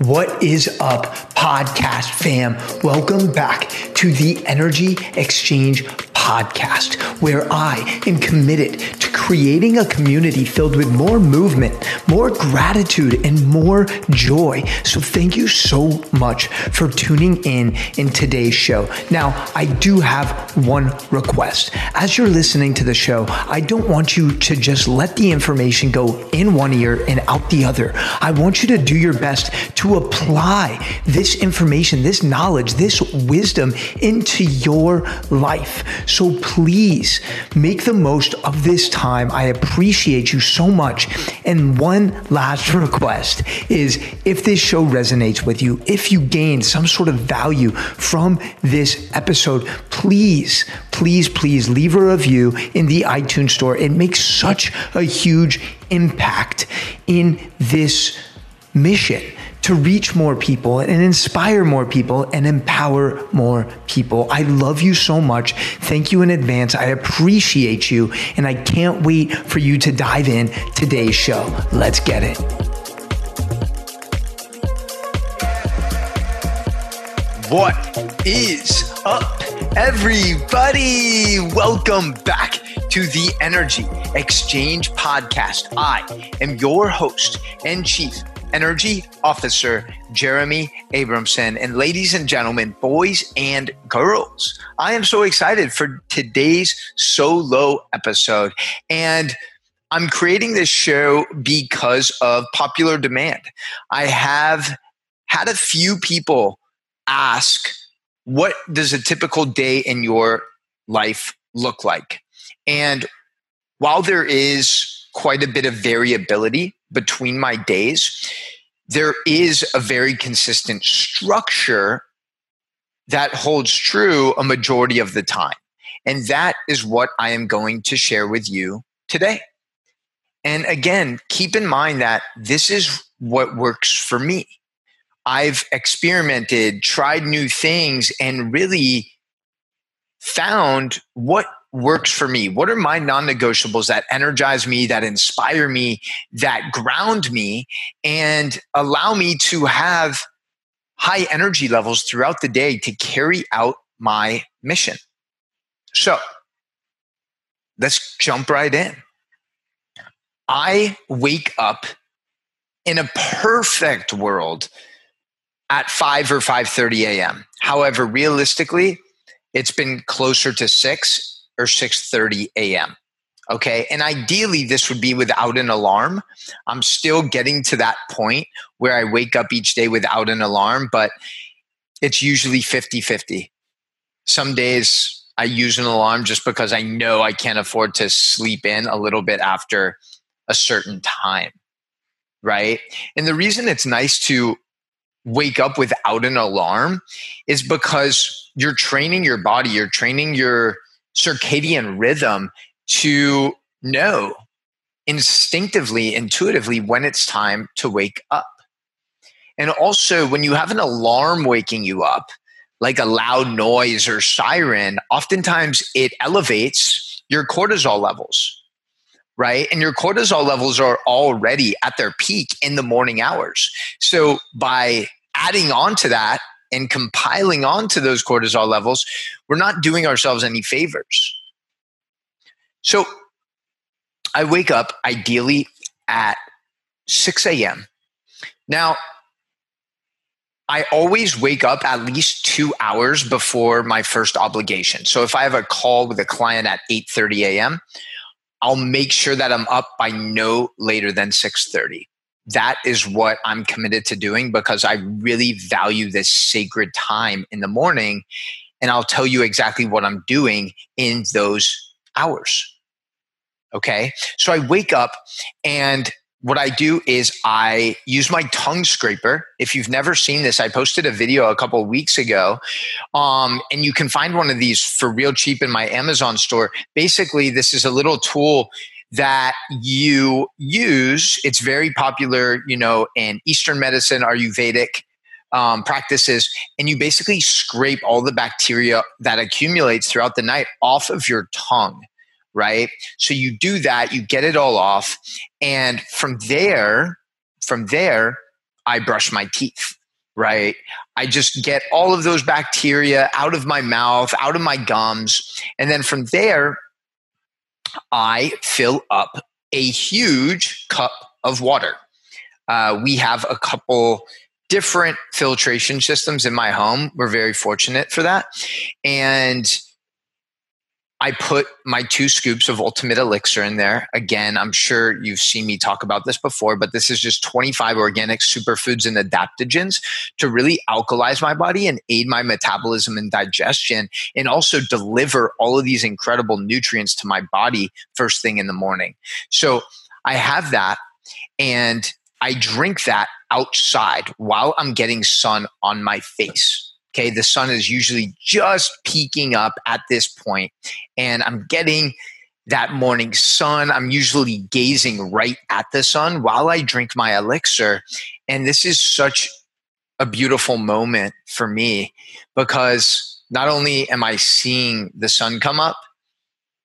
What is up, podcast fam? Welcome back to the Energy Exchange podcast, where I am committed to creating a community filled with more movement, more gratitude, and more joy. So, thank you so much for tuning in in today's show. Now, I do have one request. As you're listening to the show, I don't want you to just let the information go in one ear and out the other. I want you to do your best to apply this information, this knowledge, this wisdom into your life. Please make the most of this time. I appreciate you so much. And one last request is if this show resonates with you, if you gain some sort of value from this episode, please, please, please leave a review in the iTunes store. It makes such a huge impact in this mission to reach more people and inspire more people and empower more people. I love you so much. Thank you in advance. I appreciate you. And I can't wait for you to dive in today's show. Let's get it. What is up, everybody? Welcome back to the Energy Exchange Podcast. I am your host and chief Energy Officer Jeremy Abramson. And ladies and gentlemen, boys and girls, I am so excited for today's solo episode. And I'm creating this show because of popular demand. I have had a few people ask, What does a typical day in your life look like? And while there is quite a bit of variability between my days, there is a very consistent structure that holds true a majority of the time. And that is what I am going to share with you today. And again, keep in mind that this is what works for me. I've experimented, tried new things, and really found what works for me? What are my non negotiables that energize me, that inspire me, that ground me, and allow me to have high energy levels throughout the day to carry out my mission? So let's jump right in. I wake up in a perfect world at 5 or 5:30 a.m. However, realistically, it's been closer to 6 or 6:30 a.m. Okay? And ideally this would be without an alarm. I'm still getting to that point where I wake up each day without an alarm, but it's usually 50-50. Some days I use an alarm just because I know I can't afford to sleep in a little bit after a certain time. Right? And the reason it's nice to wake up without an alarm is because you're training your body, you're training your circadian rhythm to know instinctively, intuitively when it's time to wake up. And also, when you have an alarm waking you up, like a loud noise or siren, oftentimes it elevates your cortisol levels, right? And your cortisol levels are already at their peak in the morning hours. So, by adding on to that, and compiling onto those cortisol levels, we're not doing ourselves any favors. So I wake up ideally at 6 a.m. Now, I always wake up at least two hours before my first obligation. So if I have a call with a client at 8:30 a.m., I'll make sure that I'm up by no later than 6:30 that is what I'm committed to doing because I really value this sacred time in the morning. And I'll tell you exactly what I'm doing in those hours. Okay. So I wake up and what I do is I use my tongue scraper. If you've never seen this, I posted a video a couple weeks ago. Um, and you can find one of these for real cheap in my Amazon store. Basically, this is a little tool that you use. It's very popular, you know, in Eastern medicine, Ayurvedic um, practices, and you basically scrape all the bacteria that accumulates throughout the night off of your tongue, right? So you do that, you get it all off, and from there, from there, I brush my teeth, right? I just get all of those bacteria out of my mouth, out of my gums. And then from there, I fill up a huge cup of water. Uh, we have a couple different filtration systems in my home. We're very fortunate for that. And I put my two scoops of Ultimate Elixir in there. Again, I'm sure you've seen me talk about this before, but this is just 25 organic superfoods and adaptogens to really alkalize my body and aid my metabolism and digestion, and also deliver all of these incredible nutrients to my body first thing in the morning. So I have that, and I drink that outside while I'm getting sun on my face. Okay, the sun is usually just peaking up at this point, and I'm getting that morning sun. I'm usually gazing right at the sun while I drink my elixir. And this is such a beautiful moment for me because not only am I seeing the sun come up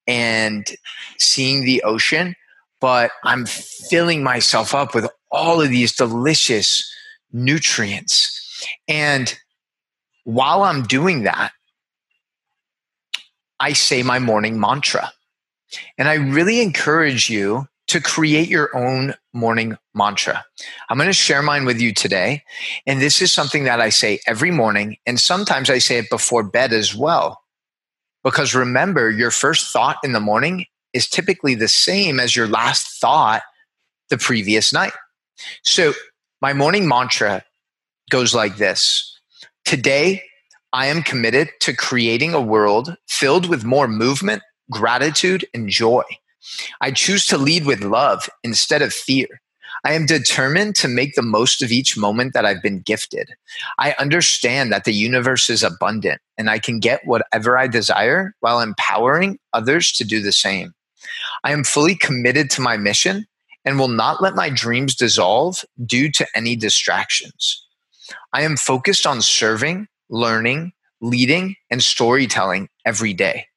and seeing the ocean, but I'm filling myself up with all of these delicious nutrients. And while I'm doing that, I say my morning mantra. And I really encourage you to create your own morning mantra. I'm going to share mine with you today. And this is something that I say every morning. And sometimes I say it before bed as well. Because remember, your first thought in the morning is typically the same as your last thought the previous night. So my morning mantra goes like this Today, I am committed to creating a world filled with more movement, gratitude, and joy. I choose to lead with love instead of fear. I am determined to make the most of each moment that I've been gifted. I understand that the universe is abundant and I can get whatever I desire while empowering others to do the same. I am fully committed to my mission and will not let my dreams dissolve due to any distractions. I am focused on serving, learning, leading, and storytelling every day.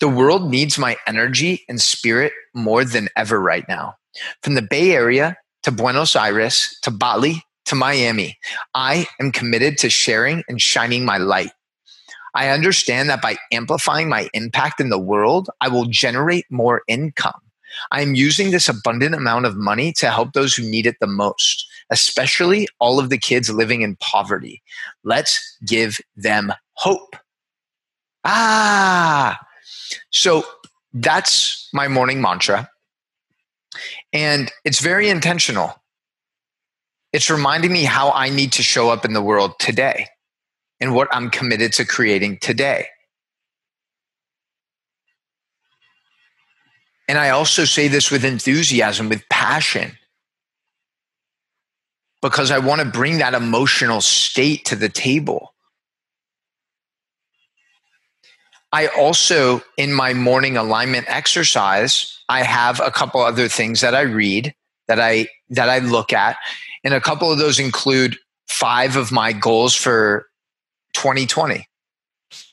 The world needs my energy and spirit more than ever right now. From the Bay Area to Buenos Aires to Bali to Miami, I am committed to sharing and shining my light. I understand that by amplifying my impact in the world, I will generate more income. I am using this abundant amount of money to help those who need it the most especially all of the kids living in poverty. Let's give them hope. Ah, so that's my morning mantra. And it's very intentional. It's reminding me how I need to show up in the world today and what I'm committed to creating today. And I also say this with enthusiasm, with passion because I want to bring that emotional state to the table. I also, in my morning alignment exercise, I have a couple other things that I read that I that I look at, and a couple of those include five of my goals for 2020.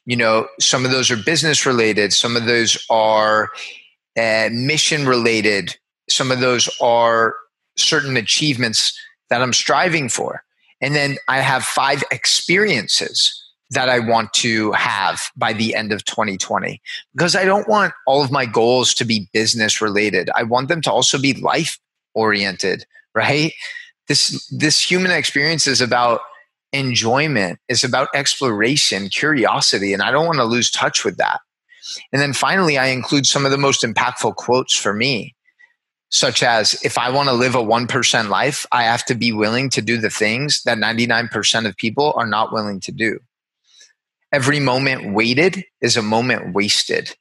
You know, some of those are business related, some of those are uh, mission related, some of those are certain achievements that I'm striving for. And then I have five experiences that I want to have by the end of 2020 because I don't want all of my goals to be business related. I want them to also be life oriented, right? This this human experience is about enjoyment, it's about exploration, curiosity, and I don't want to lose touch with that. And then finally I include some of the most impactful quotes for me such as if I want to live a 1% life, I have to be willing to do the things that 99% of people are not willing to do. Every moment waited is a moment wasted.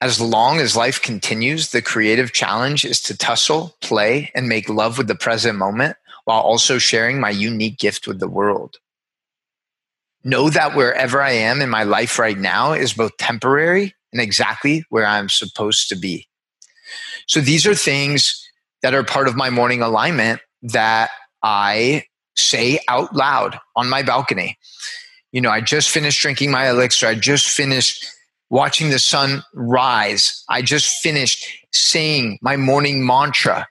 As long as life continues, the creative challenge is to tussle, play, and make love with the present moment while also sharing my unique gift with the world. Know that wherever I am in my life right now is both temporary and exactly where I'm supposed to be. So these are things that are part of my morning alignment that I say out loud on my balcony. You know, I just finished drinking my elixir. I just finished watching the sun rise. I just finished saying my morning mantra.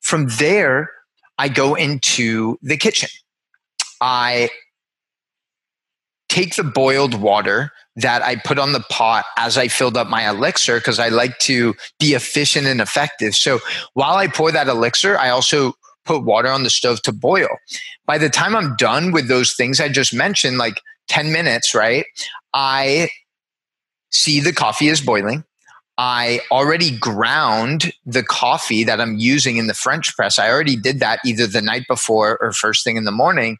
From there, I go into the kitchen. I take the boiled water that I put on the pot as I filled up my elixir because I like to be efficient and effective. So while I pour that elixir, I also put water on the stove to boil. By the time I'm done with those things I just mentioned, like 10 minutes, right? I see the coffee is boiling. I already ground the coffee that I'm using in the French press. I already did that either the night before or first thing in the morning.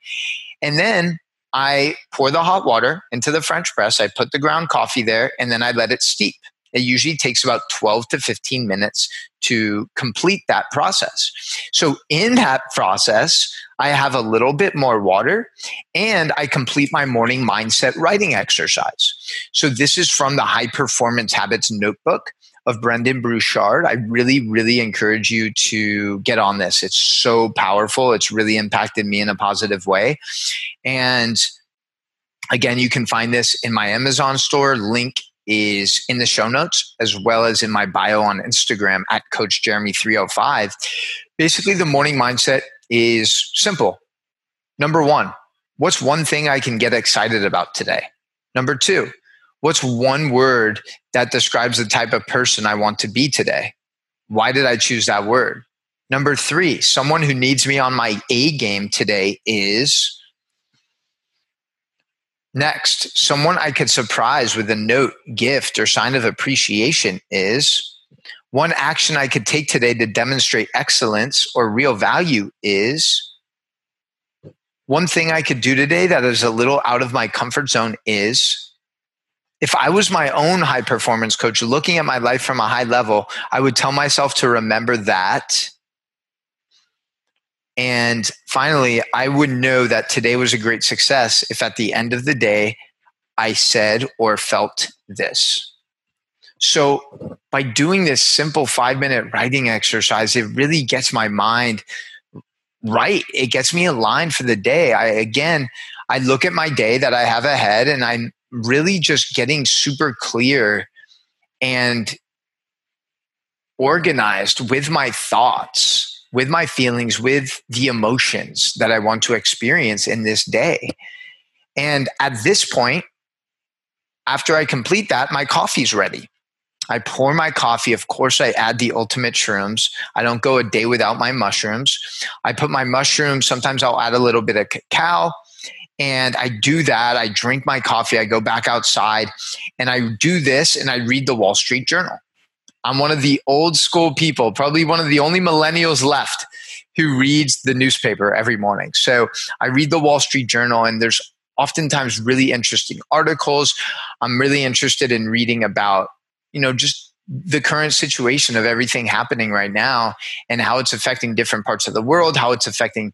And then I pour the hot water into the French press. I put the ground coffee there and then I let it steep. It usually takes about 12 to 15 minutes to complete that process. So, in that process, I have a little bit more water and I complete my morning mindset writing exercise. So, this is from the High Performance Habits Notebook of Brendon Burchard. I really, really encourage you to get on this. It's so powerful. It's really impacted me in a positive way. And again, you can find this in my Amazon store. Link is in the show notes as well as in my bio on Instagram at Coach Jeremy 305. Basically, the morning mindset is simple. Number one, what's one thing I can get excited about today? Number two, what's one word that describes the type of person I want to be today? Why did I choose that word? Number three, someone who needs me on my A game today is Next, someone I could surprise with a note, gift, or sign of appreciation is one action I could take today to demonstrate excellence or real value is one thing I could do today that is a little out of my comfort zone is if I was my own high performance coach looking at my life from a high level, I would tell myself to remember that and finally, I would know that today was a great success if at the end of the day, I said or felt this. So, by doing this simple five minute writing exercise, it really gets my mind right. It gets me aligned for the day. I, again, I look at my day that I have ahead and I'm really just getting super clear and organized with my thoughts with my feelings, with the emotions that I want to experience in this day. And at this point, after I complete that, my coffee's ready. I pour my coffee. Of course, I add the ultimate shrooms. I don't go a day without my mushrooms. I put my mushrooms, sometimes I'll add a little bit of cacao. And I do that. I drink my coffee. I go back outside and I do this and I read the Wall Street Journal. I'm one of the old school people, probably one of the only millennials left who reads the newspaper every morning. So I read the Wall Street Journal, and there's oftentimes really interesting articles. I'm really interested in reading about, you know, just the current situation of everything happening right now and how it's affecting different parts of the world, how it's affecting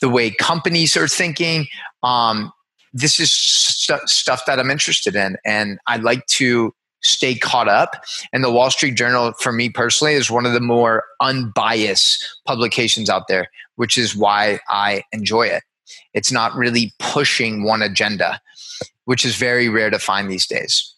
the way companies are thinking. Um, this is st- stuff that I'm interested in, and I like to stay caught up. And the Wall Street Journal, for me personally, is one of the more unbiased publications out there, which is why I enjoy it. It's not really pushing one agenda, which is very rare to find these days.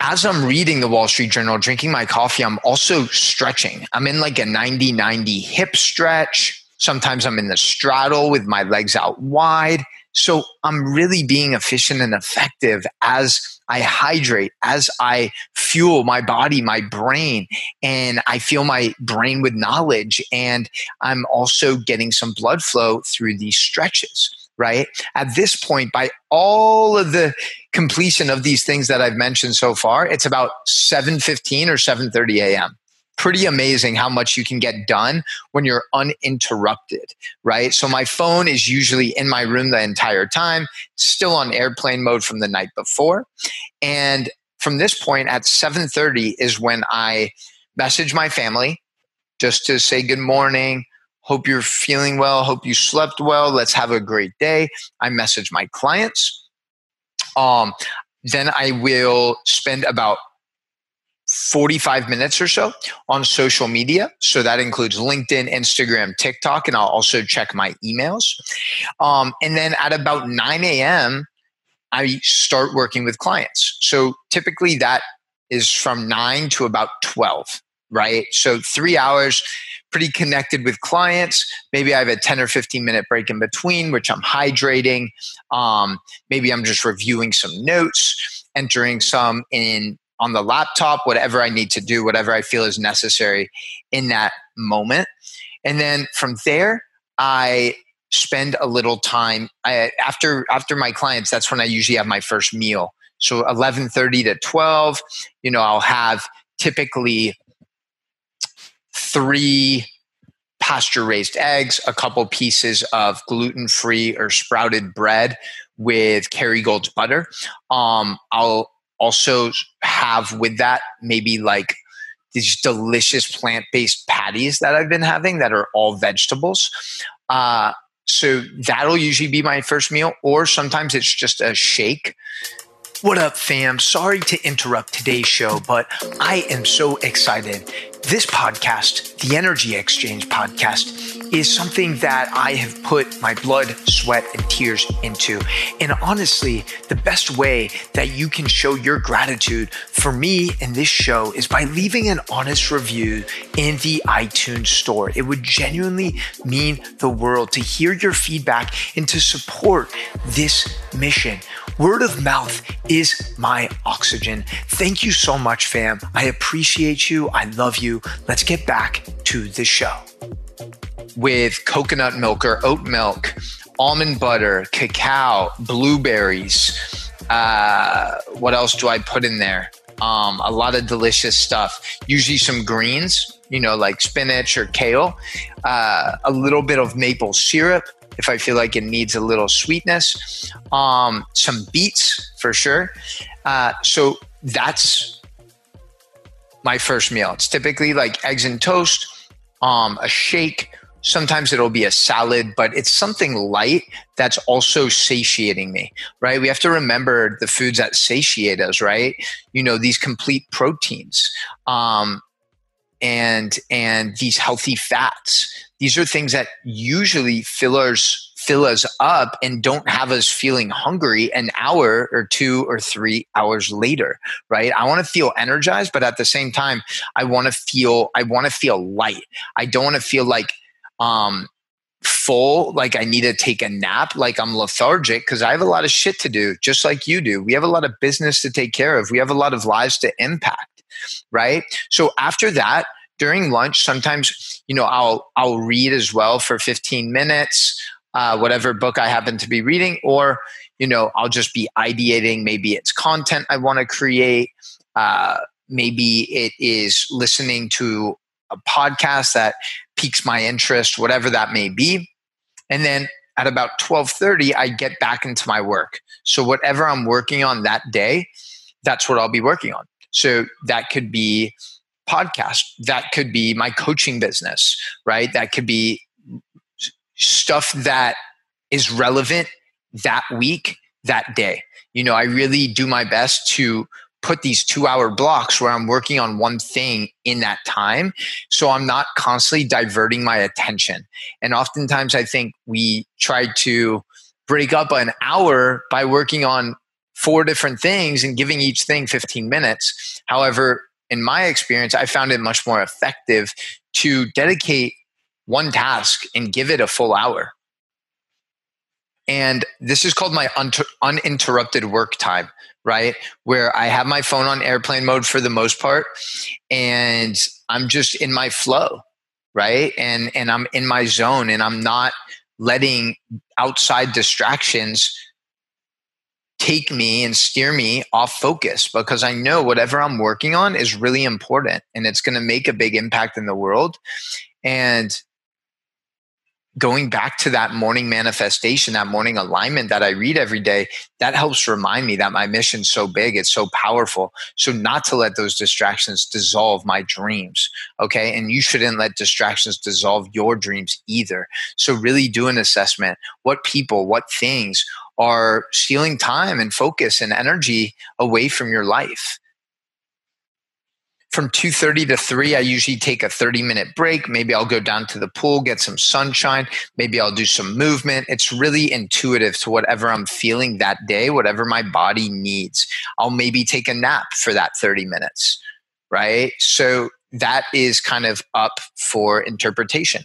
As I'm reading the Wall Street Journal, drinking my coffee, I'm also stretching. I'm in like a 90 90 hip stretch. Sometimes I'm in the straddle with my legs out wide. So I'm really being efficient and effective as I hydrate, as I fuel my body, my brain, and I feel my brain with knowledge. And I'm also getting some blood flow through these stretches right at this point by all of the completion of these things that i've mentioned so far it's about 7.15 or 7.30 a.m pretty amazing how much you can get done when you're uninterrupted, right? So my phone is usually in my room the entire time, still on airplane mode from the night before. And from this point at 7:30 is when I message my family just to say good morning, hope you're feeling well, hope you slept well, let's have a great day. I message my clients. Um, then I will spend about 45 minutes or so on social media. So that includes LinkedIn, Instagram, TikTok, and I'll also check my emails. Um, and then at about 9 a.m., I start working with clients. So typically that is from 9 to about 12, right? So three hours pretty connected with clients. Maybe I have a 10 or 15 minute break in between, which I'm hydrating. Um, maybe I'm just reviewing some notes, entering some in on the laptop, whatever I need to do, whatever I feel is necessary in that moment. And then from there, I spend a little time I, after after my clients. That's when I usually have my first meal. So 11:30 to 12, you know, I'll have typically three pasture raised eggs, a couple pieces of gluten free or sprouted bread with Kerrygold's butter. Um, I'll also have with that maybe like these delicious plant based patties that I've been having that are all vegetables. Uh, so that'll usually be my first meal, or sometimes it's just a shake. What up, fam? Sorry to interrupt today's show, but I am so excited this podcast, the Energy Exchange podcast, is something that I have put my blood, sweat, and tears into. And honestly, the best way that you can show your gratitude for me and this show is by leaving an honest review in the iTunes store. It would genuinely mean the world to hear your feedback and to support this mission. Word of mouth is my oxygen. Thank you so much, fam. I appreciate you. I love you. Let's get back to the show. With coconut milk or oat milk, almond butter, cacao, blueberries. Uh, what else do I put in there? Um, a lot of delicious stuff. Usually some greens, you know, like spinach or kale. Uh, a little bit of maple syrup, if I feel like it needs a little sweetness. Um, some beets for sure. Uh, so that's my first meal. It's typically like eggs and toast, um, a shake. Sometimes it'll be a salad, but it's something light that's also satiating me, right? We have to remember the foods that satiate us, right? You know, these complete proteins. Um, and and these healthy fats these are things that usually fillers fill us up and don't have us feeling hungry an hour or two or three hours later right? I want to feel energized but at the same time i want to feel i want to feel light. I don't want to feel like um full like i need to take a nap like i'm lethargic because i have a lot of shit to do just like you do. We have a lot of business to take care of. We have a lot of lives to impact right? So after that during lunch sometimes you know i'll i'll read as well for 15 minutes uh, whatever book i happen to be reading or you know i'll just be ideating maybe it's content i want to create uh, maybe it is listening to a podcast that piques my interest whatever that may be and then at about 12:30 I get back into my work. So whatever I'm working on that day, that's what I'll be working on. So that could be podcast. That could be my coaching business, right? That could be stuff that is relevant that week, that day. You know, I really do my best to put these two hour blocks where I'm working on one thing in that time. So I'm not constantly diverting my attention. And oftentimes I think we try to break up an hour by working on four different things and giving each thing 15 minutes. However, in my experience, I found it much more effective to dedicate one task and give it a full hour. And this is called my un- uninterrupted work time, right? Where I have my phone on airplane mode for the most part and I'm just in my flow, right? And and I'm in my zone and I'm not letting outside distractions take me and steer me off focus because I know whatever I'm working on is really important and it's going to make a big impact in the world. And going back to that morning manifestation, that morning alignment that I read every day, that helps remind me that my mission's so big, it's so powerful. So not to let those distractions dissolve my dreams. Okay. And you shouldn't let distractions dissolve your dreams either. So really do an assessment. What people, what things are stealing time and focus and energy away from your life. From 2.30 to 3 i usually take a 30 minute break. Maybe i'll go down to the pool get some sunshine. Maybe i'll do some movement. It's really intuitive to whatever i'm feeling that day whatever my body needs. I'll maybe take a nap for that 30 minutes right? So that is kind of up for interpretation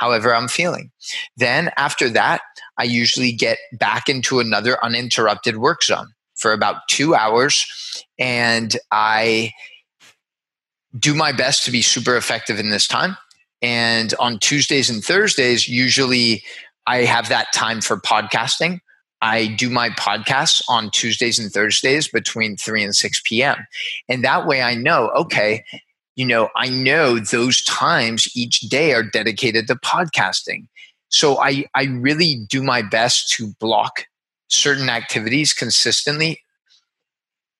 however I'm feeling. Then after that, I usually get back into another uninterrupted work zone for about two hours. And I do my best to be super effective in this time. And on Tuesdays and Thursdays, usually I have that time for podcasting. I do my podcasts on Tuesdays and Thursdays between 3 and 6 p.m. And that way I know, okay, you know, I know those times each day are dedicated to podcasting. So I, I really do my best to block certain activities consistently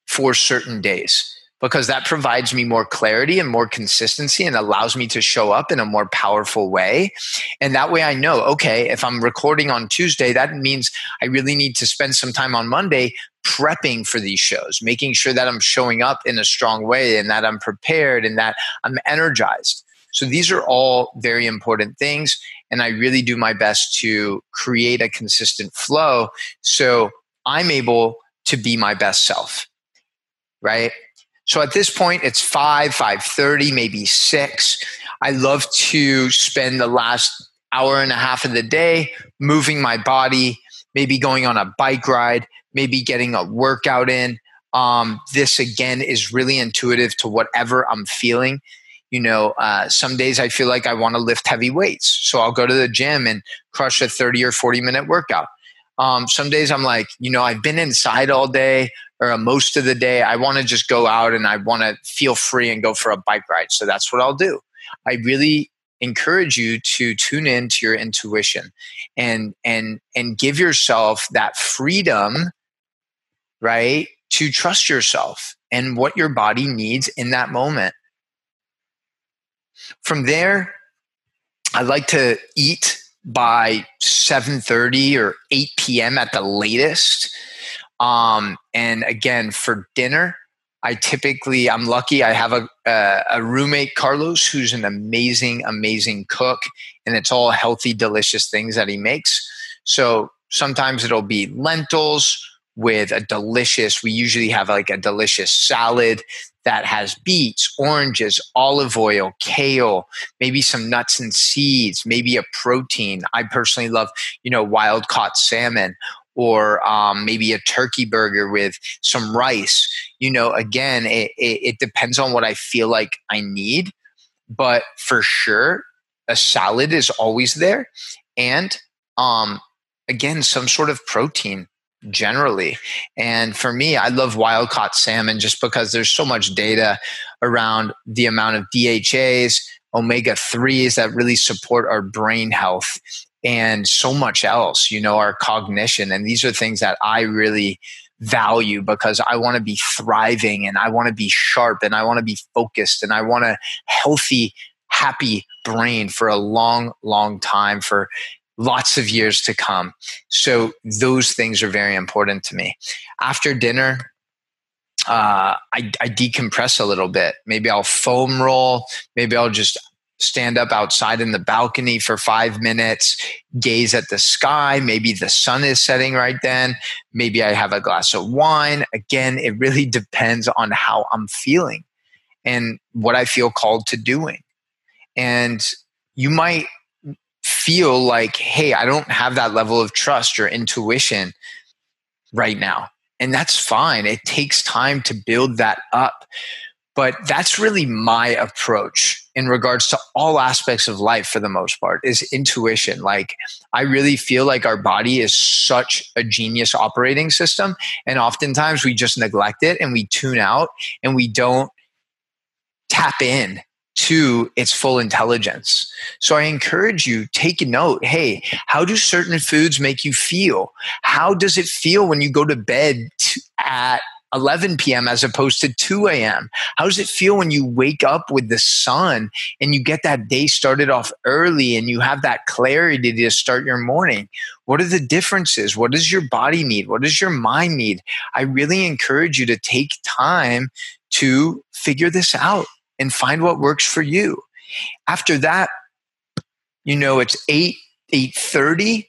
for certain days because that provides me more clarity and more consistency and allows me to show up in a more powerful way. And that way I know, okay, if I'm recording on Tuesday, that means I really need to spend some time on Monday prepping for these shows, making sure that I'm showing up in a strong way and that I'm prepared and that I'm energized. So these are all very important things. And I really do my best to create a consistent flow so I'm able to be my best self. Right. So at this point, it's five, five thirty, maybe six. I love to spend the last hour and a half of the day moving my body, maybe going on a bike ride, maybe getting a workout in. Um, this again is really intuitive to whatever I'm feeling. You know, uh, some days I feel like I want to lift heavy weights. So I'll go to the gym and crush a 30 or 40 minute workout. Um, some days I'm like, you know, I've been inside all day or most of the day. I want to just go out and I want to feel free and go for a bike ride. So that's what I'll do. I really encourage you to tune in to your intuition and and and give yourself that freedom right to trust yourself and what your body needs in that moment from there i like to eat by 7.30 or 8 p.m at the latest. Um, and again for dinner i typically i'm lucky i have a, a, a roommate carlos who's an amazing amazing cook and it's all healthy delicious things that he makes. So sometimes it'll be lentils with a delicious we usually have like a delicious salad that has beets, oranges, olive oil, kale, maybe some nuts and seeds, maybe a protein. I personally love, you know, wild caught salmon or um, maybe a turkey burger with some rice. You know, again, it, it, it depends on what I feel like I need, but for sure, a salad is always there. And um, again, some sort of protein generally. And for me, I love wild caught salmon just because there's so much data around the amount of DHAs, omega 3s that really support our brain health and so much else, you know, our cognition. And these are things that I really value because I want to be thriving and I want to be sharp and I want to be focused and I want a healthy, happy brain for a long, long time for lots of years to come. So those things are very important to me. After dinner, uh, I, I decompress a little bit. Maybe I'll foam roll. Maybe I'll just stand up outside in the balcony for five minutes, gaze at the sky. Maybe the sun is setting right then. Maybe I have a glass of wine. Again, it really depends on how I'm feeling and what I feel called to doing. And you might feel like, hey, I don't have that level of trust or intuition right now. And that's fine. It takes time to build that up. But that's really my approach in regards to all aspects of life for the most part is intuition. Like, I really feel like our body is such a genius operating system. And oftentimes we just neglect it and we tune out and we don't tap in to its full intelligence. So I encourage you take note, hey, how do certain foods make you feel? How does it feel when you go to bed at 11 p.m. as opposed to 2 a.m.? How does it feel when you wake up with the sun and you get that day started off early and you have that clarity to start your morning? What are the differences? What does your body need? What does your mind need? I really encourage you to take time to figure this out and find what works for you. After that, you know, it's 8 8:30.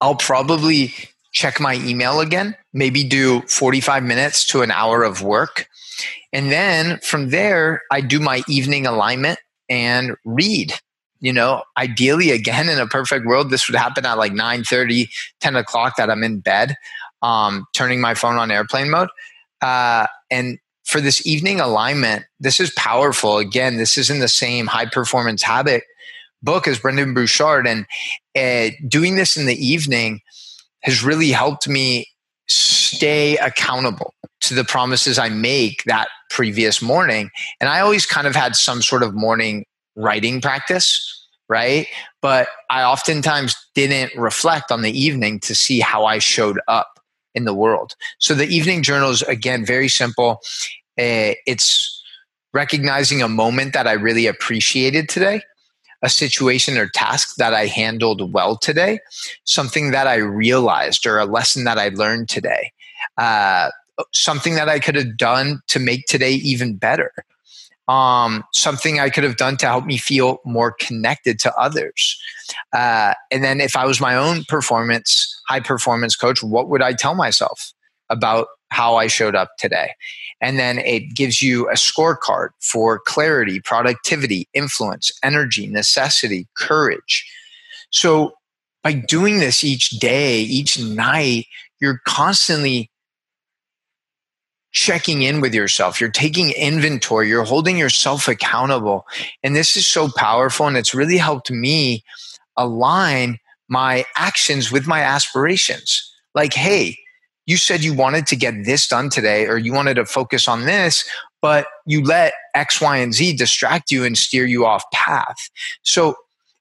I'll probably check my email again, maybe do 45 minutes to an hour of work. And then from there, I do my evening alignment and read. You know, ideally, again, in a perfect world, this would happen at like 9 30, 10 o'clock that I'm in bed, um, turning my phone on airplane mode. Uh, and for this evening alignment, this is powerful. Again, this is in the same high performance habit book as Brendon Burchard. And uh, doing this in the evening has really helped me stay accountable to the promises I make that previous morning. And I always kind of had some sort of morning writing practice, right? But I oftentimes didn't reflect on the evening to see how I showed up in the world. So the evening journals, again, very simple. Uh, it's recognizing a moment that I really appreciated today a situation or task that I handled well today, something that I realized or a lesson that I learned today, uh, something that I could have done to make today even better, um, something I could have done to help me feel more connected to others. Uh, and then if I was my own performance, high performance coach, what would I tell myself about how I showed up today? And then it gives you a scorecard for clarity, productivity, influence, energy, necessity, courage. So by doing this each day, each night, you're constantly checking in with yourself. You're taking inventory. You're holding yourself accountable. And this is so powerful. And it's really helped me align my actions with my aspirations. Like, hey, you said you wanted to get this done today or you wanted to focus on this, but you let X, Y, and Z distract you and steer you off path. So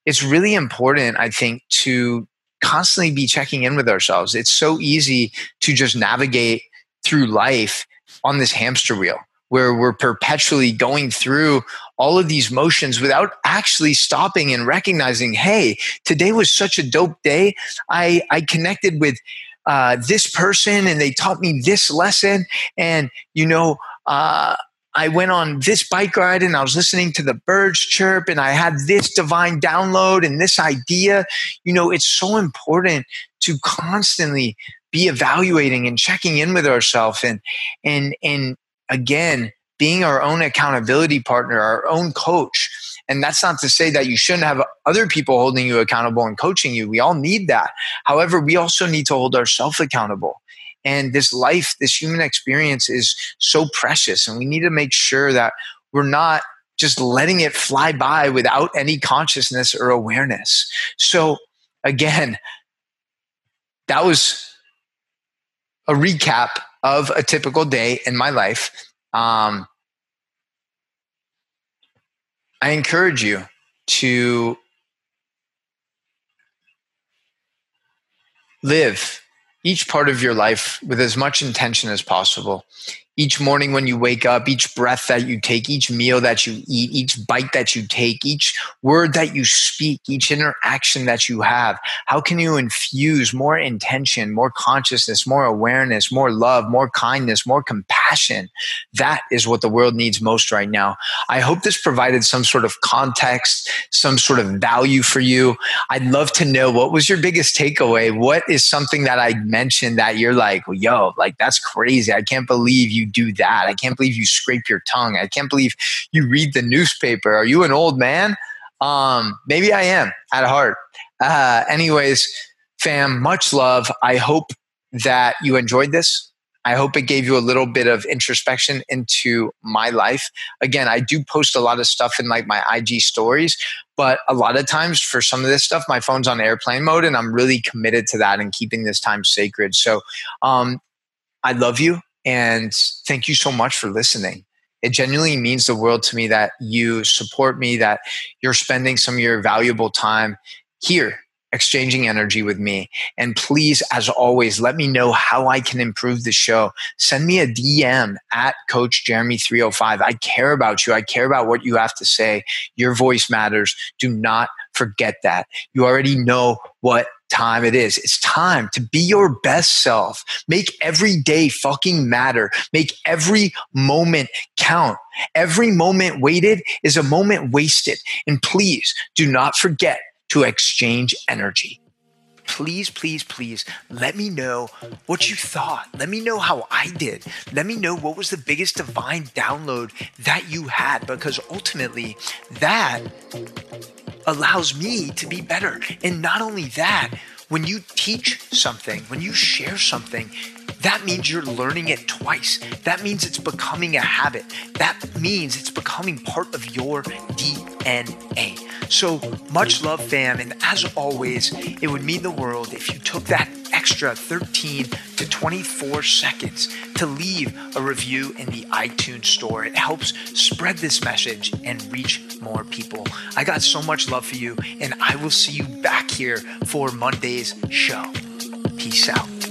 it's really important, I think, to constantly be checking in with ourselves. It's so easy to just navigate through life on this hamster wheel where we're perpetually going through all of these motions without actually stopping and recognizing, hey, today was such a dope day. I, I connected with uh, this person and they taught me this lesson. And, you know, uh, I went on this bike ride and I was listening to the birds chirp and I had this divine download and this idea. You know, it's so important to constantly be evaluating and checking in with ourselves and and and again being our own accountability partner, our own coach. And that's not to say that you shouldn't have other people holding you accountable and coaching you. We all need that. However, we also need to hold ourselves accountable. And this life, this human experience is so precious. And we need to make sure that we're not just letting it fly by without any consciousness or awareness. So, again, that was a recap of a typical day in my life. Um, I encourage you to live each part of your life with as much intention as possible each morning when you wake up, each breath that you take, each meal that you eat, each bite that you take, each word that you speak, each interaction that you have, how can you infuse more intention, more consciousness, more awareness, more love, more kindness, more compassion? That is what the world needs most right now. I hope this provided some sort of context, some sort of value for you. I'd love to know what was your biggest takeaway? What is something that I mentioned that you're like, yo, like that's crazy. I can't believe you do that. I can't believe you scrape your tongue. I can't believe you read the newspaper. Are you an old man? Um, maybe I am at heart. Uh, anyways, fam, much love. I hope that you enjoyed this. I hope it gave you a little bit of introspection into my life. Again, I do post a lot of stuff in like my IG stories, but a lot of times for some of this stuff, my phone's on airplane mode and I'm really committed to that and keeping this time sacred. So, um, I love you. And thank you so much for listening. It genuinely means the world to me that you support me, that you're spending some of your valuable time here exchanging energy with me. And please, as always, let me know how I can improve the show. Send me a DM at Coach Jeremy 305. I care about you. I care about what you have to say. Your voice matters. Do not forget that. You already know what time it is. It's time to be your best self. Make every day fucking matter. Make every moment count. Every moment waited is a moment wasted. And please do not forget to exchange energy. please, please, please let me know what you thought. Let me know how I did. Let me know what was the biggest divine download that you had because ultimately that allows me to be better. And not only that, when you teach something, when you share something, that means you're learning it twice. That means it's becoming a habit. That means it's becoming part of your DNA. So much love, fam. And as always, it would mean the world if you took that extra 13 to 24 seconds to leave a review in the iTunes store. It helps spread this message and reach more people. I got so much love for you, and I will see you back here for Monday's show. Peace out.